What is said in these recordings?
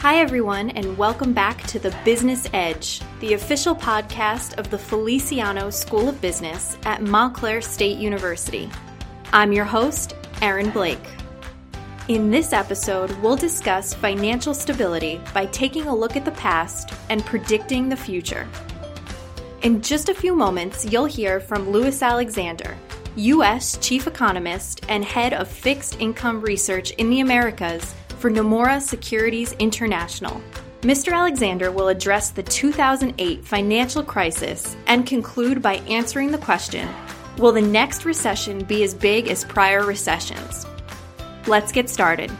Hi, everyone, and welcome back to The Business Edge, the official podcast of the Feliciano School of Business at Montclair State University. I'm your host, Erin Blake. In this episode, we'll discuss financial stability by taking a look at the past and predicting the future. In just a few moments, you'll hear from Lewis Alexander, U.S. Chief Economist and Head of Fixed Income Research in the Americas for Nomura Securities International. Mr. Alexander will address the 2008 financial crisis and conclude by answering the question Will the next recession be as big as prior recessions? Let's get started.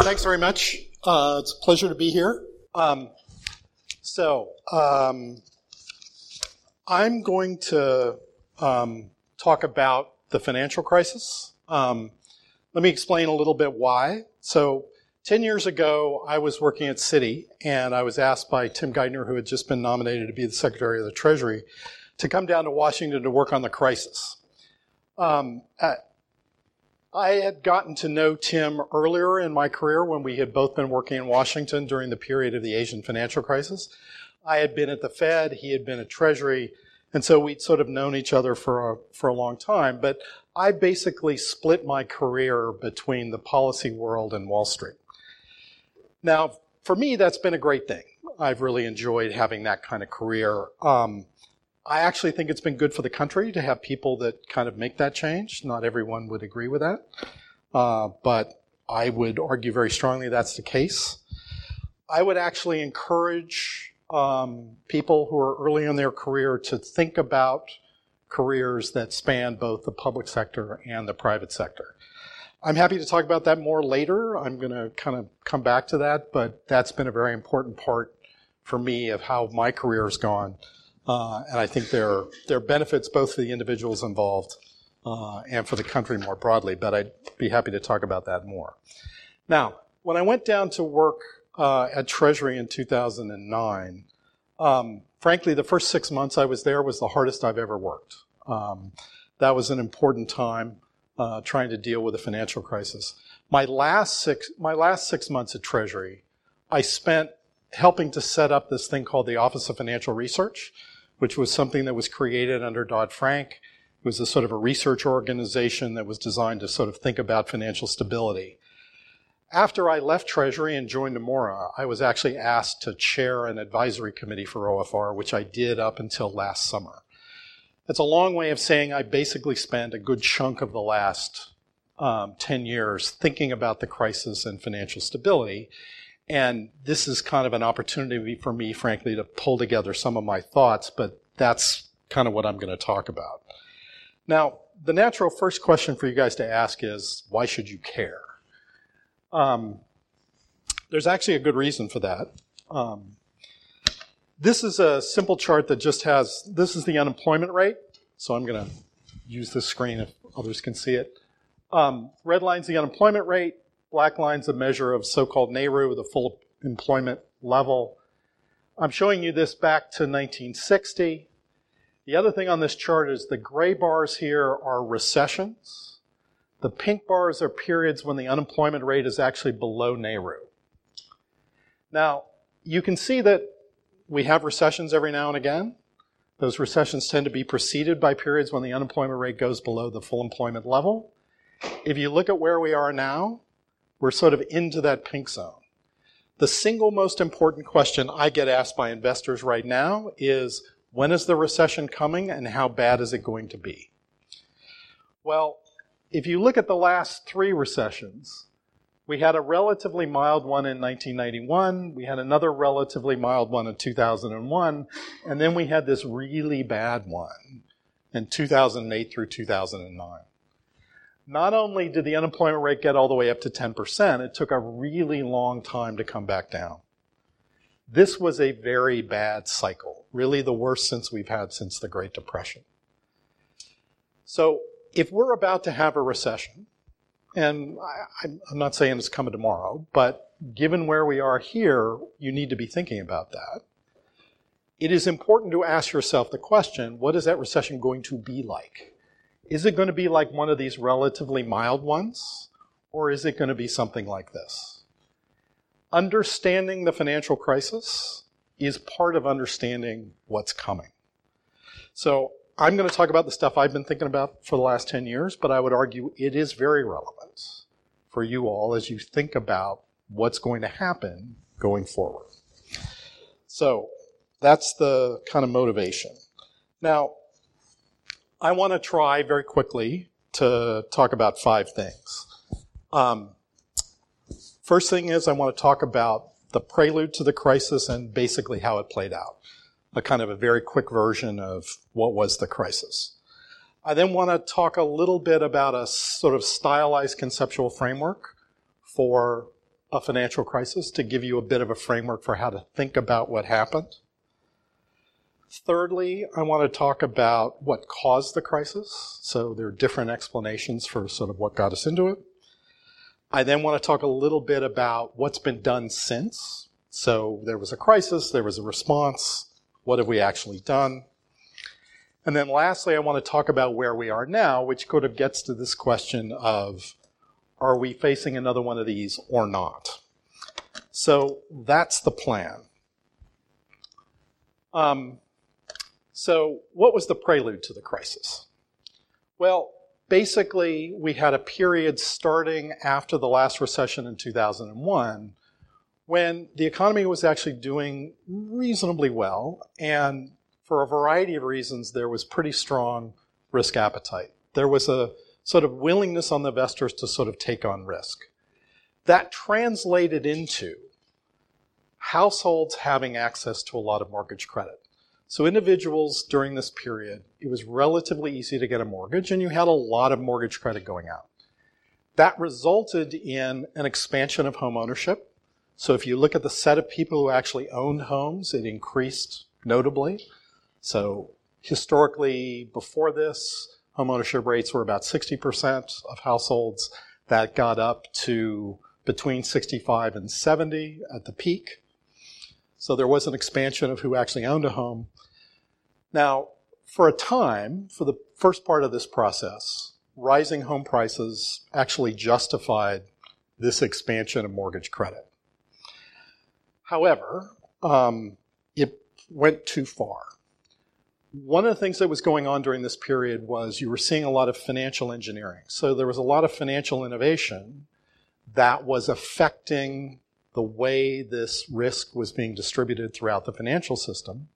Thanks very much. Uh, it's a pleasure to be here. Um, so, um, I'm going to um, talk about the financial crisis. Um, let me explain a little bit why. So, 10 years ago, I was working at Citi, and I was asked by Tim Geithner, who had just been nominated to be the Secretary of the Treasury, to come down to Washington to work on the crisis. Um, I had gotten to know Tim earlier in my career when we had both been working in Washington during the period of the Asian financial crisis. I had been at the Fed, he had been at Treasury, and so we'd sort of known each other for a, for a long time. But I basically split my career between the policy world and Wall Street. Now, for me, that's been a great thing. I've really enjoyed having that kind of career. Um, I actually think it's been good for the country to have people that kind of make that change. Not everyone would agree with that, uh, but I would argue very strongly that's the case. I would actually encourage um, people who are early in their career to think about careers that span both the public sector and the private sector. I'm happy to talk about that more later. I'm going to kind of come back to that, but that's been a very important part for me of how my career has gone. Uh, and I think there are, there are benefits both for the individuals involved uh, and for the country more broadly, but I'd be happy to talk about that more. Now, when I went down to work uh, at Treasury in 2009, um, frankly, the first six months I was there was the hardest I've ever worked. Um, that was an important time uh, trying to deal with a financial crisis. My last six, my last six months at Treasury, I spent helping to set up this thing called the Office of Financial Research, which was something that was created under Dodd Frank. It was a sort of a research organization that was designed to sort of think about financial stability. After I left Treasury and joined Nomura, I was actually asked to chair an advisory committee for OFR, which I did up until last summer. It's a long way of saying I basically spent a good chunk of the last um, 10 years thinking about the crisis and financial stability. And this is kind of an opportunity for me, frankly, to pull together some of my thoughts, but that's kind of what I'm going to talk about. Now, the natural first question for you guys to ask is why should you care? Um, there's actually a good reason for that. Um, this is a simple chart that just has, this is the unemployment rate. So I'm going to use this screen if others can see it. Um, red line's the unemployment rate. Black line's a measure of so-called NAIRU, the full employment level. I'm showing you this back to 1960. The other thing on this chart is the gray bars here are recessions. The pink bars are periods when the unemployment rate is actually below NAIRU. Now, you can see that we have recessions every now and again. Those recessions tend to be preceded by periods when the unemployment rate goes below the full employment level. If you look at where we are now, we're sort of into that pink zone. The single most important question I get asked by investors right now is when is the recession coming and how bad is it going to be? Well, if you look at the last three recessions, we had a relatively mild one in 1991, we had another relatively mild one in 2001, and then we had this really bad one in 2008 through 2009. Not only did the unemployment rate get all the way up to 10%, it took a really long time to come back down. This was a very bad cycle, really the worst since we've had since the Great Depression. So if we're about to have a recession, and I, am not saying it's coming tomorrow, but given where we are here, you need to be thinking about that. It is important to ask yourself the question, what is that recession going to be like? Is it going to be like one of these relatively mild ones? or is it going to be something like this? Understanding the financial crisis is part of understanding what's coming. So I'm going to talk about the stuff I've been thinking about for the last 10 years, but I would argue it is very relevant for you all as you think about what's going to happen going forward. So that's the kind of motivation. Now, I want to try very quickly to talk about five things. Um, first thing is I want to talk about the prelude to the crisis and basically how it played out. A kind of a very quick version of what was the crisis. I then want to talk a little bit about a sort of stylized conceptual framework for a financial crisis to give you a bit of a framework for how to think about what happened. Thirdly, I want to talk about what caused the crisis. So there are different explanations for sort of what got us into it. I then want to talk a little bit about what's been done since. So there was a crisis, there was a response. What have we actually done? And then lastly, I want to talk about where we are now, which kind of gets to this question of are we facing another one of these or not? So that's the plan. Um, so, what was the prelude to the crisis? Well, basically, we had a period starting after the last recession in 2001 when the economy was actually doing reasonably well, and for a variety of reasons, there was pretty strong risk appetite. There was a sort of willingness on the investors to sort of take on risk. That translated into households having access to a lot of mortgage credit. So individuals during this period, it was relatively easy to get a mortgage and you had a lot of mortgage credit going out. That resulted in an expansion of home ownership. So if you look at the set of people who actually owned homes, it increased notably. So historically, before this, homeownership rates were about 60% of households. That got up to between 65 and 70 at the peak. So there was an expansion of who actually owned a home. Now, for a time, for the first part of this process, rising home prices actually justified this expansion of mortgage credit. However, um, it went too far. One of the things that was going on during this period was you were seeing a lot of financial engineering. So there was a lot of financial innovation that was affecting the way this risk was being distributed throughout the financial system.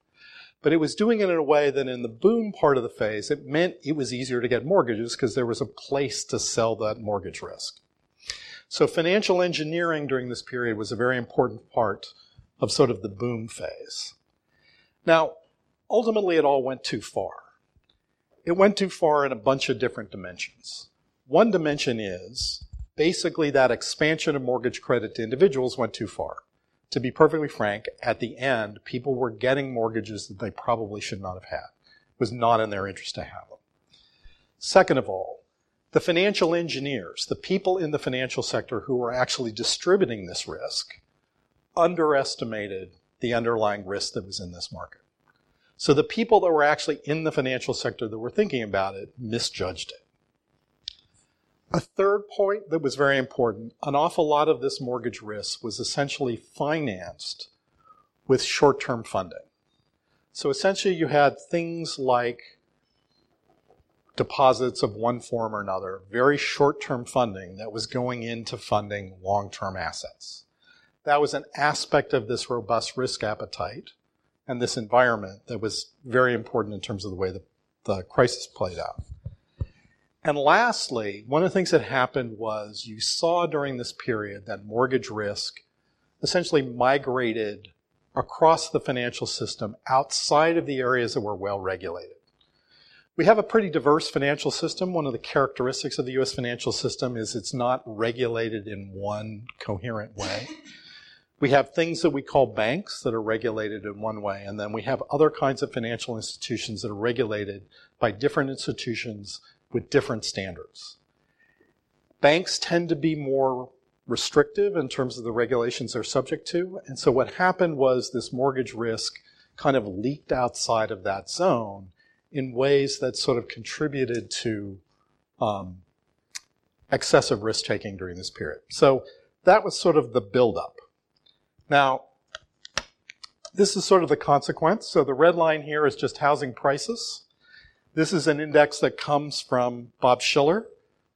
But it was doing it in a way that in the boom part of the phase, it meant it was easier to get mortgages because there was a place to sell that mortgage risk. So financial engineering during this period was a very important part of sort of the boom phase. Now, ultimately it all went too far. It went too far in a bunch of different dimensions. One dimension is basically that expansion of mortgage credit to individuals went too far. To be perfectly frank, at the end, people were getting mortgages that they probably should not have had. It was not in their interest to have them. Second of all, the financial engineers, the people in the financial sector who were actually distributing this risk, underestimated the underlying risk that was in this market. So the people that were actually in the financial sector that were thinking about it misjudged it. A third point that was very important an awful lot of this mortgage risk was essentially financed with short term funding. So essentially, you had things like deposits of one form or another, very short term funding that was going into funding long term assets. That was an aspect of this robust risk appetite and this environment that was very important in terms of the way the, the crisis played out. And lastly, one of the things that happened was you saw during this period that mortgage risk essentially migrated across the financial system outside of the areas that were well regulated. We have a pretty diverse financial system. One of the characteristics of the US financial system is it's not regulated in one coherent way. We have things that we call banks that are regulated in one way, and then we have other kinds of financial institutions that are regulated by different institutions with different standards. Banks tend to be more restrictive in terms of the regulations they're subject to. And so what happened was this mortgage risk kind of leaked outside of that zone in ways that sort of contributed to um, excessive risk taking during this period. So that was sort of the buildup. Now, this is sort of the consequence. So the red line here is just housing prices. This is an index that comes from Bob Shiller,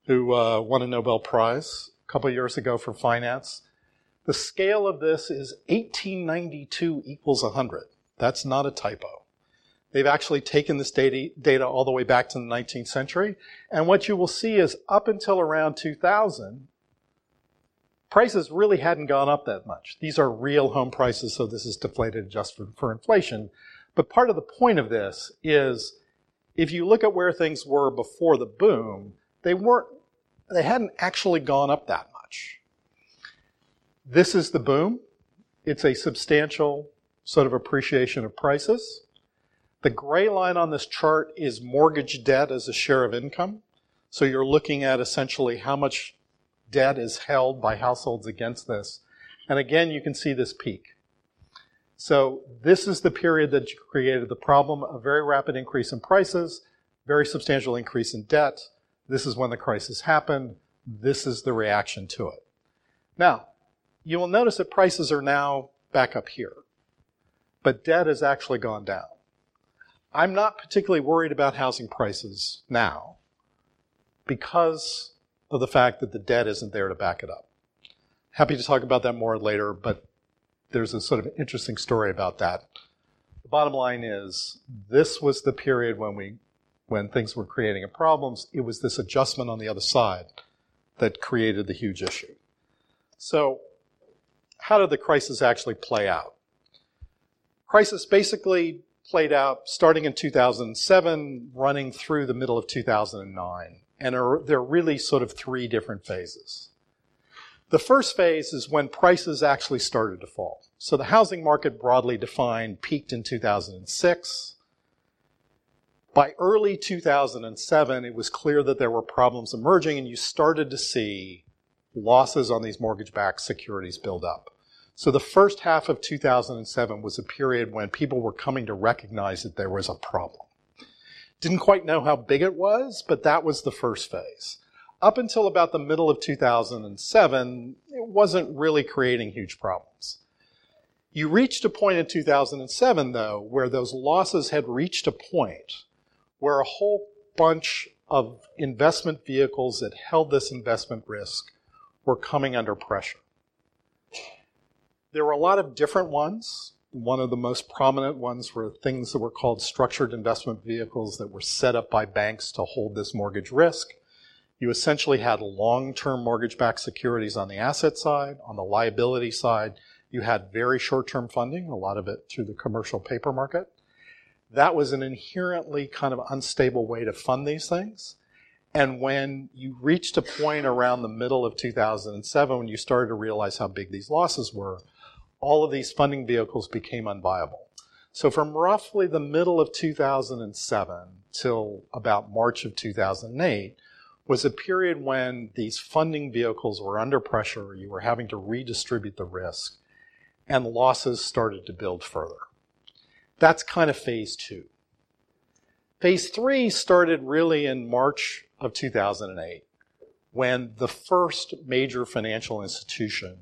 who uh, won a Nobel Prize a couple years ago for finance. The scale of this is 1892 equals 100. That's not a typo. They've actually taken this data, data all the way back to the 19th century. And what you will see is up until around 2000, prices really hadn't gone up that much. These are real home prices, so this is deflated just for, for inflation. But part of the point of this is if you look at where things were before the boom, they weren't, they hadn't actually gone up that much. This is the boom. It's a substantial sort of appreciation of prices. The gray line on this chart is mortgage debt as a share of income. So you're looking at essentially how much debt is held by households against this. And again, you can see this peak. So this is the period that created the problem, a very rapid increase in prices, very substantial increase in debt. This is when the crisis happened. This is the reaction to it. Now, you will notice that prices are now back up here, but debt has actually gone down. I'm not particularly worried about housing prices now because of the fact that the debt isn't there to back it up. Happy to talk about that more later, but there's a sort of interesting story about that. The bottom line is this was the period when we when things were creating problems. It was this adjustment on the other side that created the huge issue. So how did the crisis actually play out? Crisis basically played out starting in 2007, running through the middle of 2009. And are, there are really sort of three different phases. The first phase is when prices actually started to fall. So the housing market, broadly defined, peaked in 2006. By early 2007, it was clear that there were problems emerging, and you started to see losses on these mortgage backed securities build up. So the first half of 2007 was a period when people were coming to recognize that there was a problem. Didn't quite know how big it was, but that was the first phase. Up until about the middle of 2007, it wasn't really creating huge problems. You reached a point in 2007, though, where those losses had reached a point where a whole bunch of investment vehicles that held this investment risk were coming under pressure. There were a lot of different ones. One of the most prominent ones were things that were called structured investment vehicles that were set up by banks to hold this mortgage risk. You essentially had long term mortgage backed securities on the asset side. On the liability side, you had very short term funding, a lot of it through the commercial paper market. That was an inherently kind of unstable way to fund these things. And when you reached a point around the middle of 2007 when you started to realize how big these losses were, all of these funding vehicles became unviable. So from roughly the middle of 2007 till about March of 2008 was a period when these funding vehicles were under pressure, you were having to redistribute the risk, and losses started to build further. That's kind of phase two. Phase three started really in March of 2008 when the first major financial institution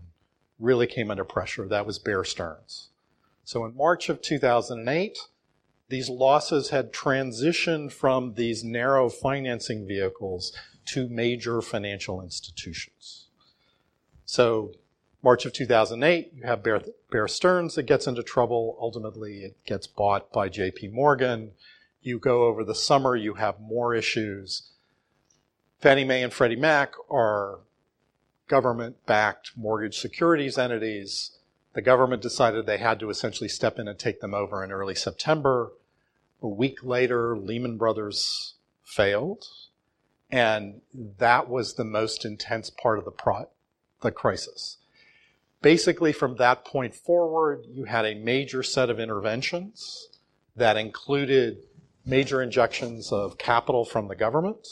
really came under pressure. That was Bear Stearns. So in March of 2008, these losses had transitioned from these narrow financing vehicles to major financial institutions. So March of 2008, you have Bear, Bear Stearns that gets into trouble. Ultimately, it gets bought by JP Morgan. You go over the summer, you have more issues. Fannie Mae and Freddie Mac are government-backed mortgage securities entities. The government decided they had to essentially step in and take them over in early September. A week later, Lehman Brothers failed, and that was the most intense part of the, pro- the crisis. Basically, from that point forward, you had a major set of interventions that included major injections of capital from the government,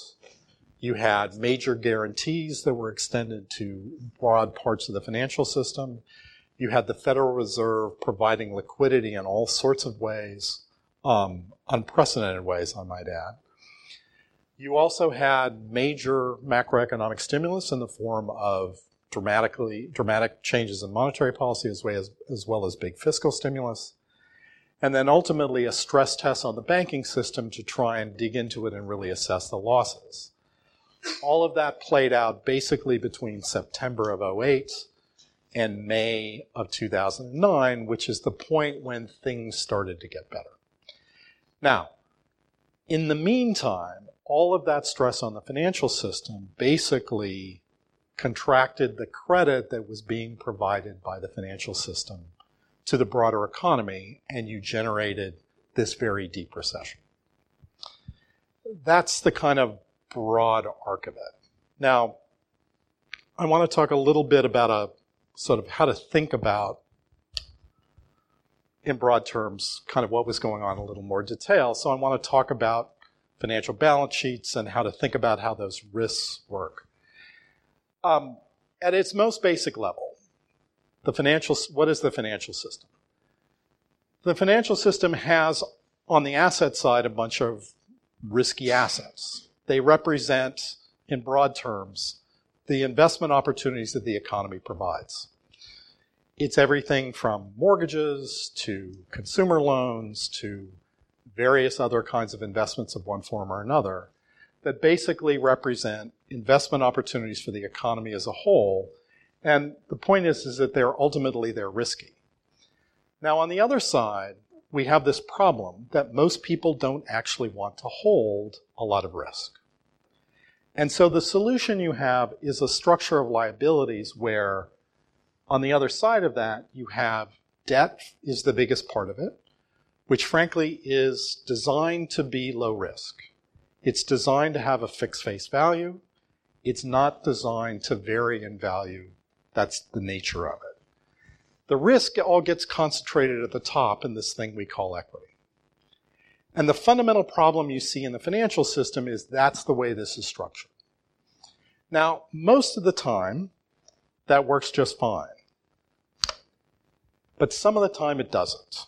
you had major guarantees that were extended to broad parts of the financial system. You had the Federal Reserve providing liquidity in all sorts of ways, um, unprecedented ways, I might add. You also had major macroeconomic stimulus in the form of dramatically dramatic changes in monetary policy as well as, as well as big fiscal stimulus. And then ultimately a stress test on the banking system to try and dig into it and really assess the losses. All of that played out basically between September of 08 and May of 2009, which is the point when things started to get better. Now, in the meantime, all of that stress on the financial system basically contracted the credit that was being provided by the financial system to the broader economy, and you generated this very deep recession. That's the kind of broad arc of it. Now, I want to talk a little bit about a sort of how to think about, in broad terms, kind of what was going on in a little more detail. So I want to talk about financial balance sheets and how to think about how those risks work. Um, at its most basic level, the financial, what is the financial system? The financial system has, on the asset side, a bunch of risky assets. They represent, in broad terms, the investment opportunities that the economy provides. It's everything from mortgages to consumer loans to various other kinds of investments of one form or another that basically represent investment opportunities for the economy as a whole. And the point is, is that they're ultimately they're risky. Now, on the other side, we have this problem that most people don't actually want to hold a lot of risk. And so the solution you have is a structure of liabilities where on the other side of that, you have debt is the biggest part of it, which frankly is designed to be low risk. It's designed to have a fixed face value. It's not designed to vary in value. That's the nature of it. The risk all gets concentrated at the top in this thing we call equity. And the fundamental problem you see in the financial system is that's the way this is structured. Now, most of the time, that works just fine. But some of the time it doesn't.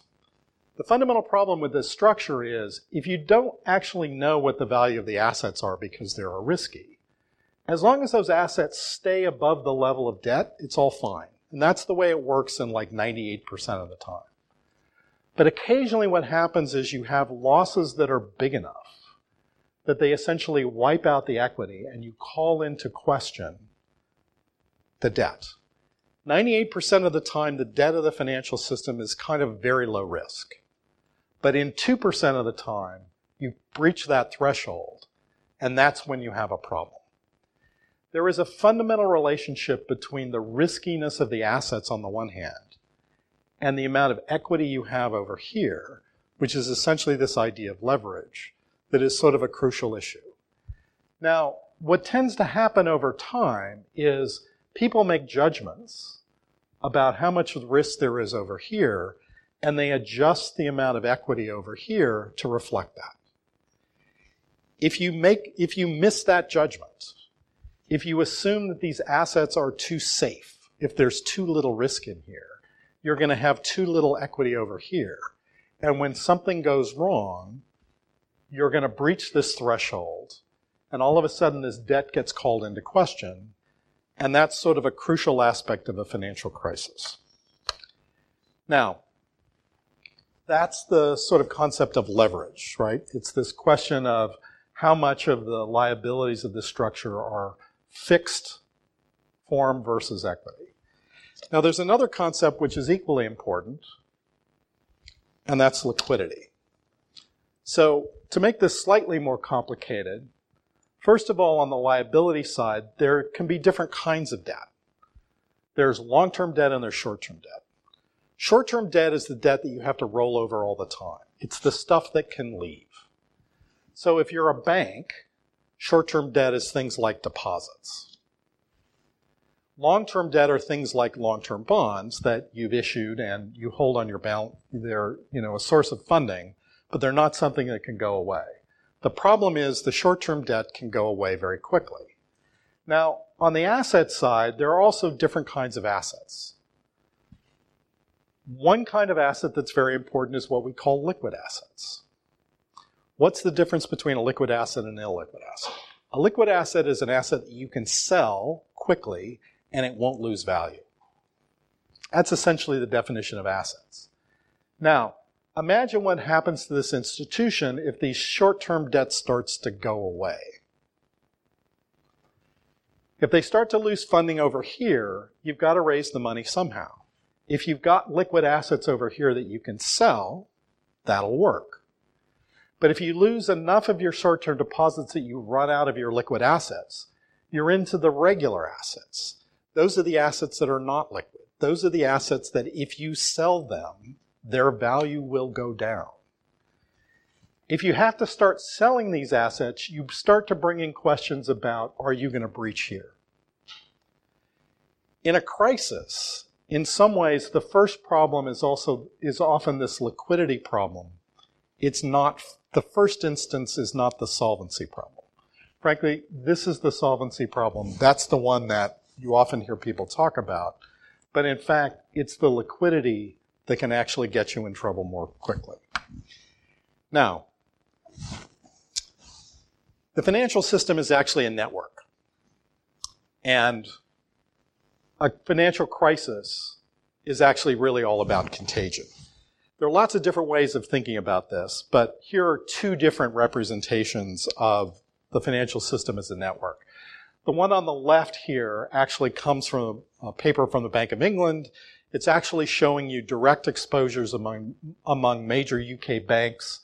The fundamental problem with this structure is if you don't actually know what the value of the assets are because they're risky, as long as those assets stay above the level of debt, it's all fine. And that's the way it works in like 98% of the time. But occasionally what happens is you have losses that are big enough that they essentially wipe out the equity and you call into question the debt. 98% of the time, the debt of the financial system is kind of very low risk. But in 2% of the time, you breach that threshold, and that's when you have a problem. There is a fundamental relationship between the riskiness of the assets on the one hand and the amount of equity you have over here, which is essentially this idea of leverage, that is sort of a crucial issue. Now, what tends to happen over time is people make judgments about how much risk there is over here, and they adjust the amount of equity over here to reflect that. If you make, if you miss that judgment, if you assume that these assets are too safe, if there's too little risk in here, you're going to have too little equity over here. And when something goes wrong, you're going to breach this threshold. And all of a sudden, this debt gets called into question. And that's sort of a crucial aspect of a financial crisis. Now, that's the sort of concept of leverage, right? It's this question of how much of the liabilities of the structure are fixed form versus equity. Now, there's another concept which is equally important, and that's liquidity. So, to make this slightly more complicated, first of all, on the liability side, there can be different kinds of debt. There's long term debt and there's short term debt. Short term debt is the debt that you have to roll over all the time, it's the stuff that can leave. So, if you're a bank, short term debt is things like deposits. Long-term debt are things like long-term bonds that you've issued and you hold on your balance. They're, you know, a source of funding, but they're not something that can go away. The problem is the short-term debt can go away very quickly. Now, on the asset side, there are also different kinds of assets. One kind of asset that's very important is what we call liquid assets. What's the difference between a liquid asset and an illiquid asset? A liquid asset is an asset that you can sell quickly and it won't lose value. That's essentially the definition of assets. Now, imagine what happens to this institution if the short-term debt starts to go away. If they start to lose funding over here, you've got to raise the money somehow. If you've got liquid assets over here that you can sell, that'll work. But if you lose enough of your short-term deposits that you run out of your liquid assets, you're into the regular assets. Those are the assets that are not liquid. Those are the assets that if you sell them, their value will go down. If you have to start selling these assets, you start to bring in questions about are you going to breach here? In a crisis, in some ways, the first problem is also is often this liquidity problem. It's not the first instance is not the solvency problem. Frankly, this is the solvency problem. That's the one that you often hear people talk about. But in fact, it's the liquidity that can actually get you in trouble more quickly. Now, the financial system is actually a network. And a financial crisis is actually really all about contagion. There are lots of different ways of thinking about this, but here are two different representations of the financial system as a network. The one on the left here actually comes from a paper from the Bank of England. It's actually showing you direct exposures among, among major UK banks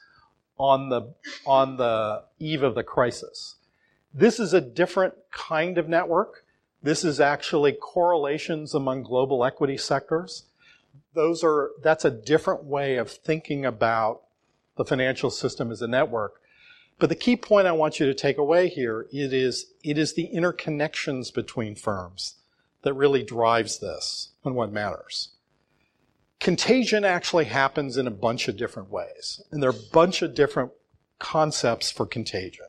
on the, on the eve of the crisis. This is a different kind of network. This is actually correlations among global equity sectors. Those are, that's a different way of thinking about the financial system as a network. But the key point I want you to take away here it is it is the interconnections between firms that really drives this and what matters. Contagion actually happens in a bunch of different ways, and there are a bunch of different concepts for contagion.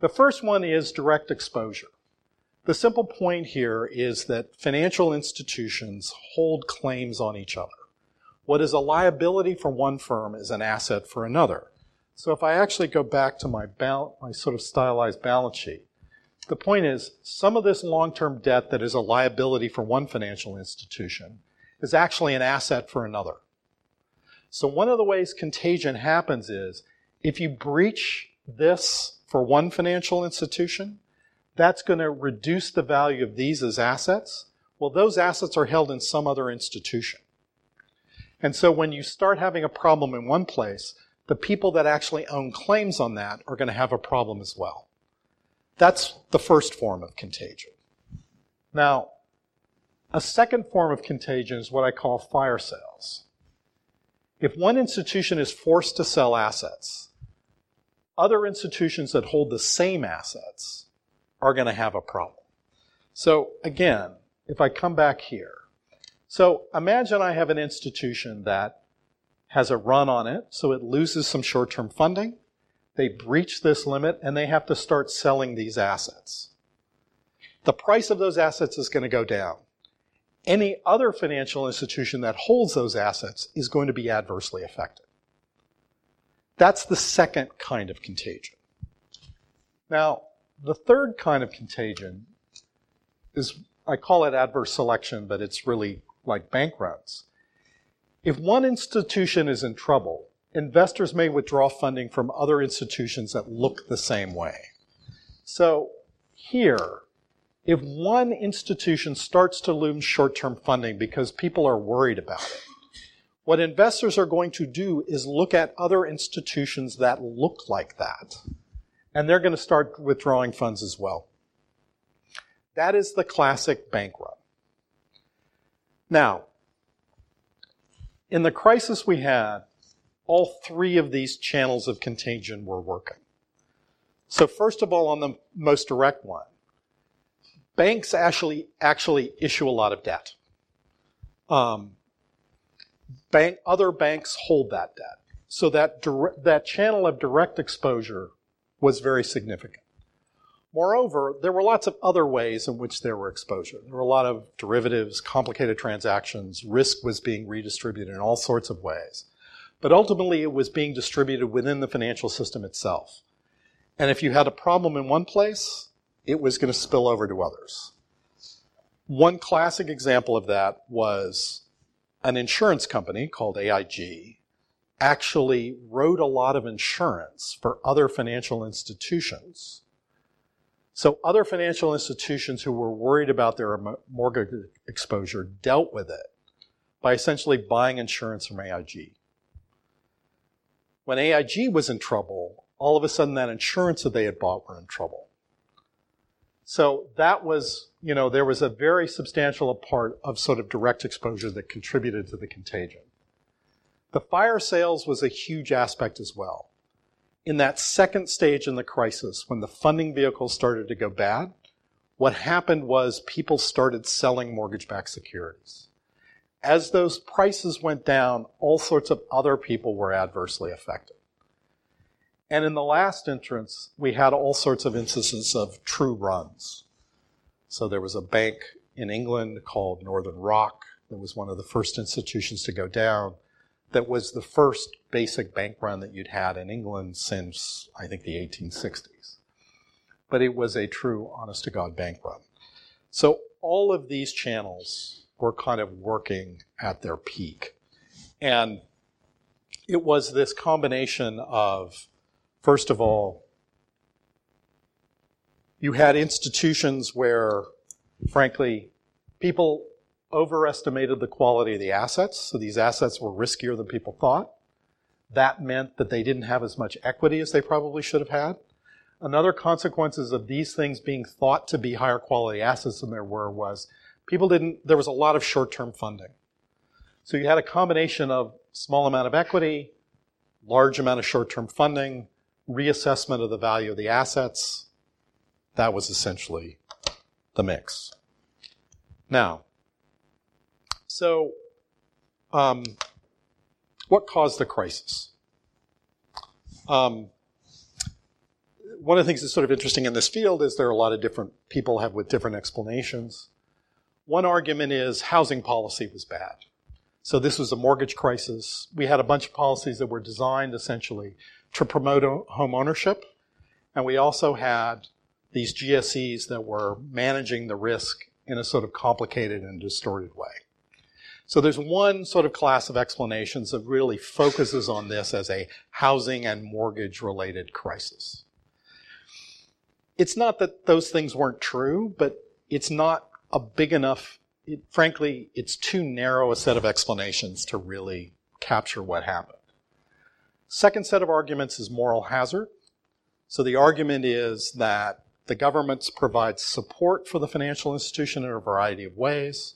The first one is direct exposure. The simple point here is that financial institutions hold claims on each other. What is a liability for one firm is an asset for another. So if I actually go back to my, bal- my sort of stylized balance sheet, the point is some of this long-term debt that is a liability for one financial institution is actually an asset for another. So one of the ways contagion happens is if you breach this for one financial institution, that's going to reduce the value of these as assets. Well, those assets are held in some other institution. And so when you start having a problem in one place, the people that actually own claims on that are going to have a problem as well. That's the first form of contagion. Now, a second form of contagion is what I call fire sales. If one institution is forced to sell assets, other institutions that hold the same assets are going to have a problem. So again, if I come back here, so imagine I have an institution that has a run on it, so it loses some short-term funding. They breach this limit and they have to start selling these assets. The price of those assets is going to go down. Any other financial institution that holds those assets is going to be adversely affected. That's the second kind of contagion. Now, the third kind of contagion is, I call it adverse selection, but it's really like bank runs. If one institution is in trouble, investors may withdraw funding from other institutions that look the same way. So here, if one institution starts to lose short-term funding because people are worried about it, what investors are going to do is look at other institutions that look like that. And they're going to start withdrawing funds as well. That is the classic bank run. Now, in the crisis we had, all three of these channels of contagion were working. So first of all, on the most direct one, banks actually actually issue a lot of debt. Um, bank, other banks hold that debt, so that dire- that channel of direct exposure was very significant. Moreover, there were lots of other ways in which there were exposure. There were a lot of derivatives, complicated transactions, risk was being redistributed in all sorts of ways. but ultimately it was being distributed within the financial system itself. And if you had a problem in one place, it was going to spill over to others. One classic example of that was an insurance company called AIG actually wrote a lot of insurance for other financial institutions. So other financial institutions who were worried about their mortgage exposure dealt with it by essentially buying insurance from AIG. When AIG was in trouble, all of a sudden that insurance that they had bought were in trouble. So that was, you know, there was a very substantial part of sort of direct exposure that contributed to the contagion. The fire sales was a huge aspect as well. In that second stage in the crisis, when the funding vehicles started to go bad, what happened was people started selling mortgage backed securities. As those prices went down, all sorts of other people were adversely affected. And in the last entrance, we had all sorts of instances of true runs. So there was a bank in England called Northern Rock that was one of the first institutions to go down. That was the first basic bank run that you'd had in England since, I think, the 1860s. But it was a true, honest to God bank run. So all of these channels were kind of working at their peak. And it was this combination of First of all, you had institutions where, frankly, people overestimated the quality of the assets, so these assets were riskier than people thought. That meant that they didn't have as much equity as they probably should have had. Another consequences of these things being thought to be higher quality assets than there were was people didn't, there was a lot of short-term funding. So you had a combination of small amount of equity, large amount of short-term funding, reassessment of the value of the assets. That was essentially the mix. Now, so um, what caused the crisis? Um, one of the things that's sort of interesting in this field is there are a lot of different people have with different explanations. One argument is housing policy was bad. So this was a mortgage crisis. We had a bunch of policies that were designed essentially to promote home ownership. And we also had these GSEs that were managing the risk in a sort of complicated and distorted way. So there's one sort of class of explanations that really focuses on this as a housing and mortgage related crisis. It's not that those things weren't true, but it's not a big enough, it, frankly, it's too narrow a set of explanations to really capture what happened. Second set of arguments is moral hazard. So the argument is that the governments provide support for the financial institution in a variety of ways,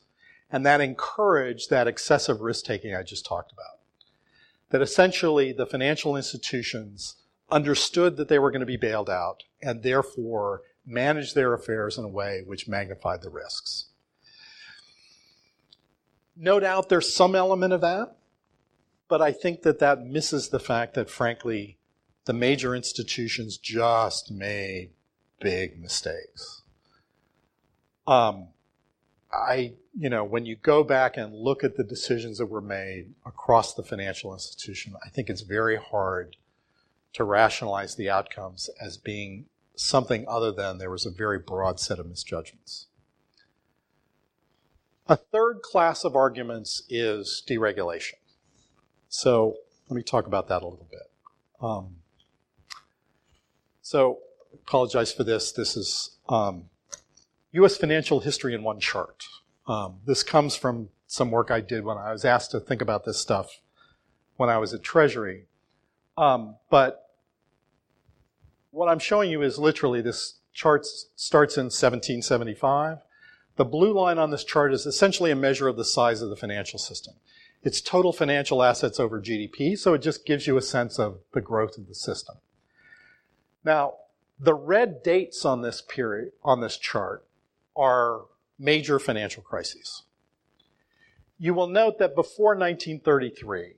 and that encouraged that excessive risk taking I just talked about. That essentially the financial institutions understood that they were going to be bailed out and therefore managed their affairs in a way which magnified the risks. No doubt there's some element of that, but I think that that misses the fact that, frankly, the major institutions just made big mistakes. Um, I, you know, when you go back and look at the decisions that were made across the financial institution, I think it's very hard to rationalize the outcomes as being something other than there was a very broad set of misjudgments. A third class of arguments is deregulation. So let me talk about that a little bit. Um, so apologize for this. This is um, U.S. financial history in one chart. Um, this comes from some work I did when I was asked to think about this stuff when I was at Treasury. Um, but what I'm showing you is literally this chart starts in 1775. The blue line on this chart is essentially a measure of the size of the financial system. It's total financial assets over GDP, so it just gives you a sense of the growth of the system. Now, the red dates on this period, on this chart, are major financial crises. You will note that before 1933,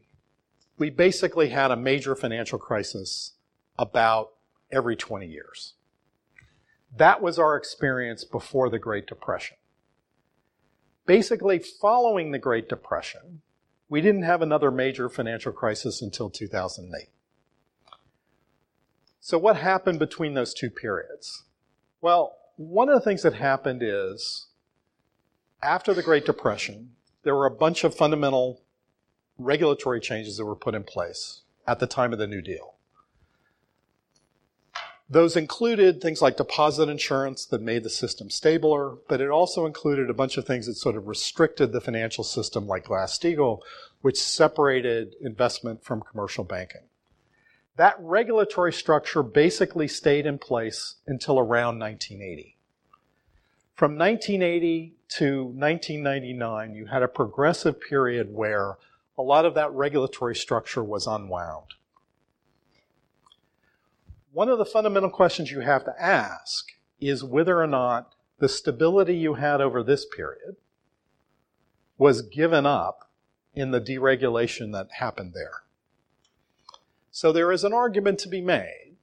we basically had a major financial crisis about every 20 years. That was our experience before the Great Depression. Basically, following the Great Depression, We didn't have another major financial crisis until 2008. So, what happened between those two periods? Well, one of the things that happened is after the Great Depression, there were a bunch of fundamental regulatory changes that were put in place at the time of the New Deal. Those included things like deposit insurance that made the system stabler, but it also included a bunch of things that sort of restricted the financial system, like Glass-Steagall, which separated investment from commercial banking. That regulatory structure basically stayed in place until around 1980. From 1980 to 1999, you had a progressive period where a lot of that regulatory structure was unwound. One of the fundamental questions you have to ask is whether or not the stability you had over this period was given up in the deregulation that happened there. So there is an argument to be made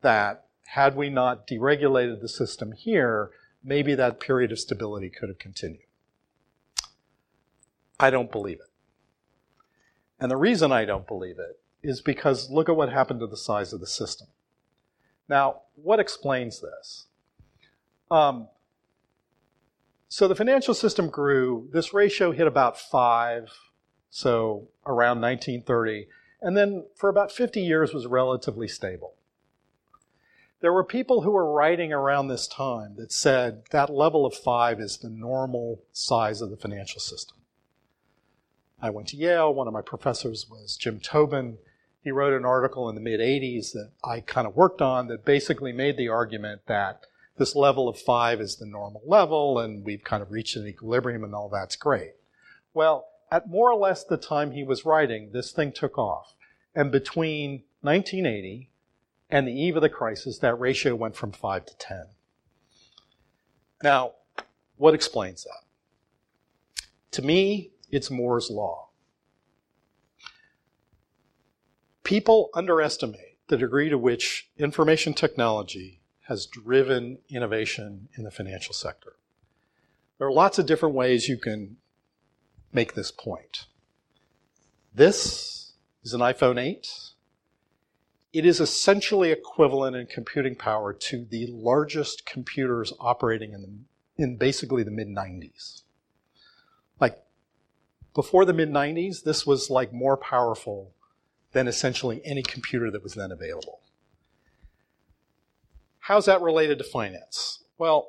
that had we not deregulated the system here, maybe that period of stability could have continued. I don't believe it. And the reason I don't believe it is because look at what happened to the size of the system. Now, what explains this? Um, so the financial system grew. This ratio hit about five, so around 1930, and then for about 50 years was relatively stable. There were people who were writing around this time that said that level of five is the normal size of the financial system. I went to Yale. One of my professors was Jim Tobin he wrote an article in the mid 80s that I kind of worked on that basically made the argument that this level of five is the normal level and we've kind of reached an equilibrium and all that's great. Well, at more or less the time he was writing, this thing took off. And between 1980 and the eve of the crisis, that ratio went from 5 to 10. Now, what explains that? To me, it's Moore's Law. People underestimate the degree to which information technology has driven innovation in the financial sector. There are lots of different ways you can make this point. This is an iPhone 8. It is essentially equivalent in computing power to the largest computers operating in, the, in basically the mid 90s. Like before the mid 90s, this was like more powerful than essentially any computer that was then available. How's that related to finance? Well,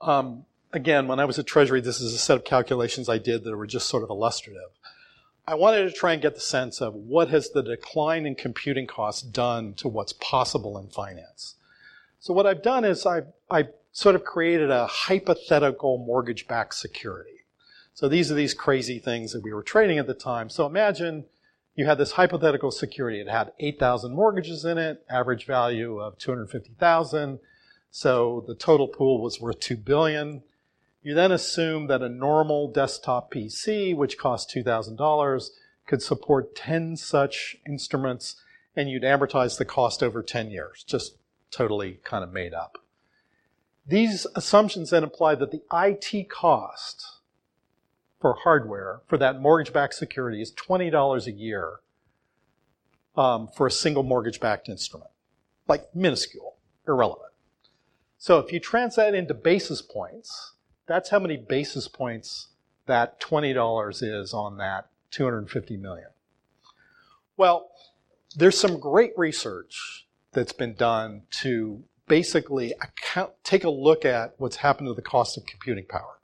um, again, when I was at Treasury, this is a set of calculations I did that were just sort of illustrative. I wanted to try and get the sense of what has the decline in computing costs done to what's possible in finance. So what I've done is I've, I sort of created a hypothetical mortgage-backed security. So these are these crazy things that we were trading at the time. So imagine you had this hypothetical security. It had 8,000 mortgages in it, average value of 250,000. So the total pool was worth 2 billion. You then assume that a normal desktop PC, which costs $2,000, could support 10 such instruments and you'd amortize the cost over 10 years. Just totally kind of made up. These assumptions then imply that the IT cost for hardware for that mortgage-backed security is $20 a year um, for a single mortgage-backed instrument. Like minuscule, irrelevant. So if you translate that into basis points, that's how many basis points that $20 is on that 250 million. Well, there's some great research that's been done to basically account, take a look at what's happened to the cost of computing power.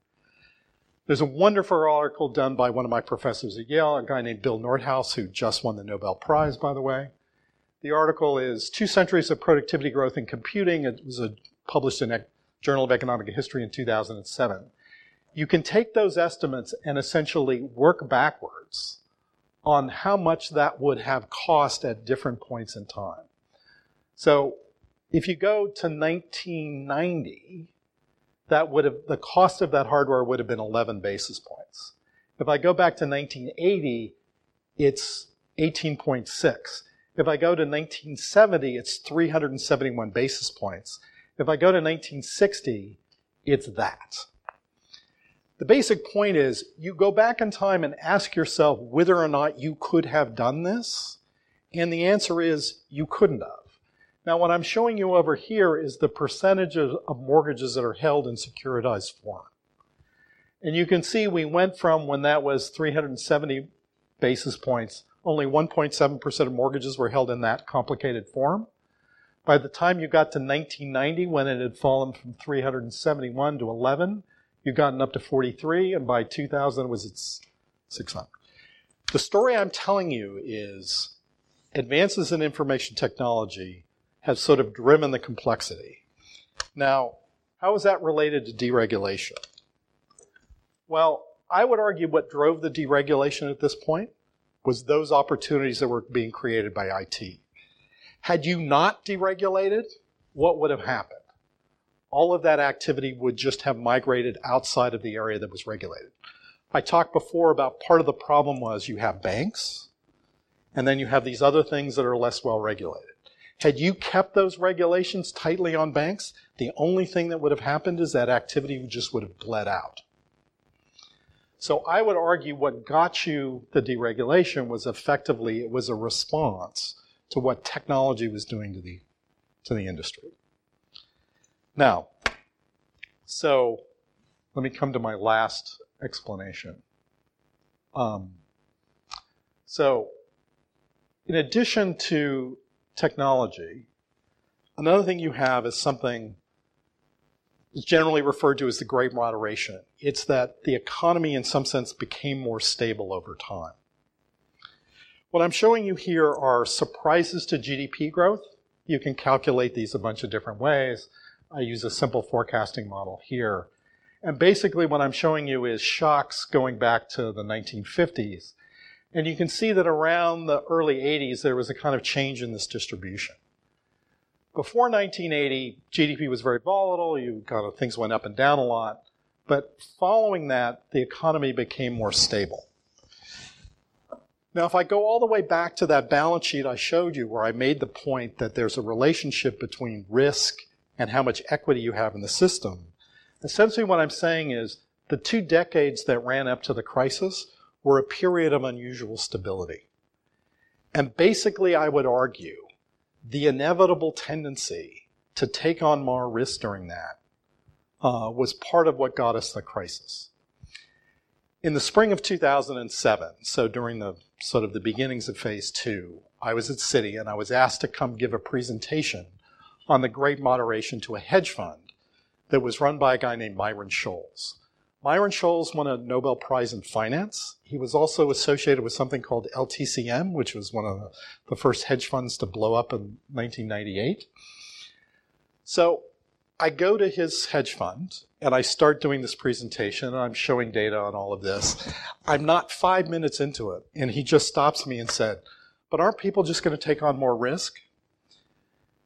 There's a wonderful article done by one of my professors at Yale, a guy named Bill Nordhaus, who just won the Nobel Prize, by the way. The article is Two Centuries of Productivity Growth in Computing. It was a, published in Journal of Economic History in 2007. You can take those estimates and essentially work backwards on how much that would have cost at different points in time. So if you go to 1990, that would have, the cost of that hardware would have been 11 basis points. If I go back to 1980, it's 18.6. If I go to 1970, it's 371 basis points. If I go to 1960, it's that. the basic point is you go back in time and ask yourself whether or not you could have done this, and the answer is you couldn't have. Now, what I'm showing you over here is the percentage of, mortgages that are held in securitized form. And you can see we went from when that was 370 basis points, only 1.7% of mortgages were held in that complicated form. By the time you got to 1990, when it had fallen from 371 to 11, you've gotten up to 43, and by 2000 it was at 600. The story I'm telling you is advances in information technology have sort of driven the complexity. Now, how is that related to deregulation? Well, I would argue what drove the deregulation at this point was those opportunities that were being created by IT. Had you not deregulated, what would have happened? All of that activity would just have migrated outside of the area that was regulated. I talked before about part of the problem was you have banks, and then you have these other things that are less well regulated. Had you kept those regulations tightly on banks, the only thing that would have happened is that activity just would have bled out. So I would argue what got you the deregulation was effectively it was a response to what technology was doing to the, to the industry. Now, so let me come to my last explanation. Um, so, in addition to technology, another thing you have is something that's generally referred to as the Great Moderation. It's that the economy, in some sense, became more stable over time. What I'm showing you here are surprises to GDP growth. You can calculate these a bunch of different ways. I use a simple forecasting model here. And basically what I'm showing you is shocks going back to the 1950s. And you can see that around the early 80s, there was a kind of change in this distribution. Before 1980, GDP was very volatile. You kind of things went up and down a lot. But following that, the economy became more stable. Now, if I go all the way back to that balance sheet I showed you where I made the point that there's a relationship between risk and how much equity you have in the system, essentially what I'm saying is the two decades that ran up to the crisis were a period of unusual stability. And basically, I would argue the inevitable tendency to take on more risk during that uh, was part of what got us the crisis. In the spring of 2007, so during the sort of the beginnings of phase two, I was at Citi and I was asked to come give a presentation on the great moderation to a hedge fund that was run by a guy named Myron Scholes. Myron Scholes won a Nobel Prize in Finance. He was also associated with something called LTCM, which was one of the first hedge funds to blow up in 1998. So I go to his hedge fund and I start doing this presentation and I'm showing data on all of this. I'm not five minutes into it and he just stops me and said, but aren't people just going to take on more risk?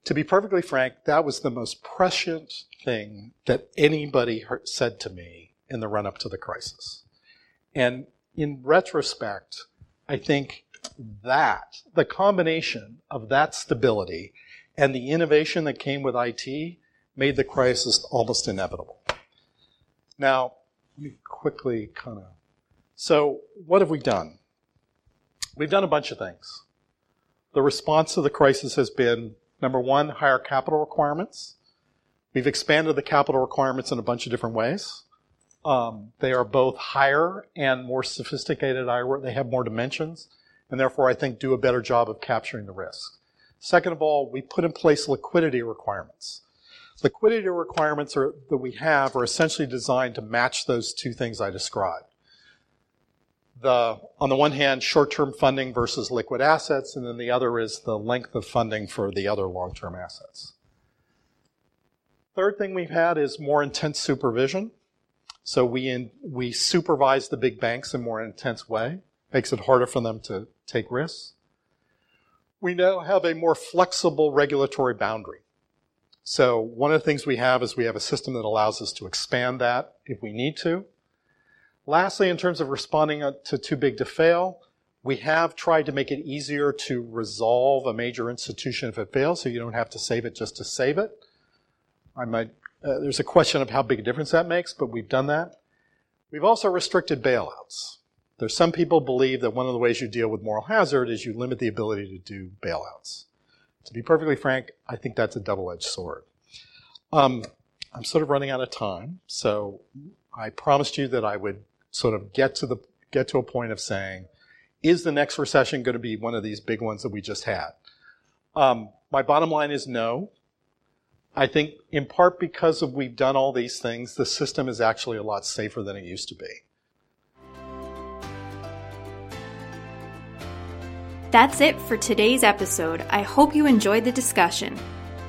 To be perfectly frank, that was the most prescient thing that anybody said to me in the run up to the crisis. And in retrospect, I think that, the combination of that stability and the innovation that came with IT made the crisis almost inevitable. Now, let me quickly kind of. So, what have we done? We've done a bunch of things. The response to the crisis has been number one, higher capital requirements. We've expanded the capital requirements in a bunch of different ways. Um, they are both higher and more sophisticated. They have more dimensions, and therefore I think do a better job of capturing the risk. Second of all, we put in place liquidity requirements. Liquidity requirements are, that we have are essentially designed to match those two things I described. The, on the one hand, short-term funding versus liquid assets, and then the other is the length of funding for the other long-term assets. Third thing we've had is more intense supervision. So we, in, we supervise the big banks in a more intense way. Makes it harder for them to take risks. We now have a more flexible regulatory boundary. So one of the things we have is we have a system that allows us to expand that if we need to. Lastly, in terms of responding to too big to fail, we have tried to make it easier to resolve a major institution if it fails, so you don't have to save it just to save it. I might, uh, there's a question of how big a difference that makes, but we've done that. We've also restricted bailouts. There's some people believe that one of the ways you deal with moral hazard is you limit the ability to do bailouts. To be perfectly frank, I think that's a double-edged sword. Um, I'm sort of running out of time, so I promised you that I would sort of get to the get to a point of saying, is the next recession going to be one of these big ones that we just had? Um, my bottom line is no. I think in part because of we've done all these things, the system is actually a lot safer than it used to be. That's it for today's episode. I hope you enjoyed the discussion.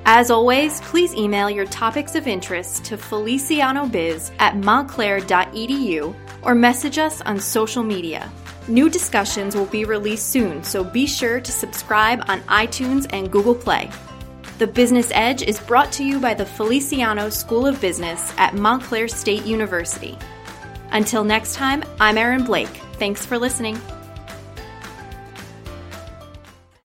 As always, please email your topics of interest to felicianobiz at montclair.edu or message us on social media. New discussions will be released soon, so be sure to subscribe on iTunes and Google Play. The Business Edge is brought to you by the Feliciano School of Business at Montclair State University. Until next time, I'm Erin Blake. Thanks for listening.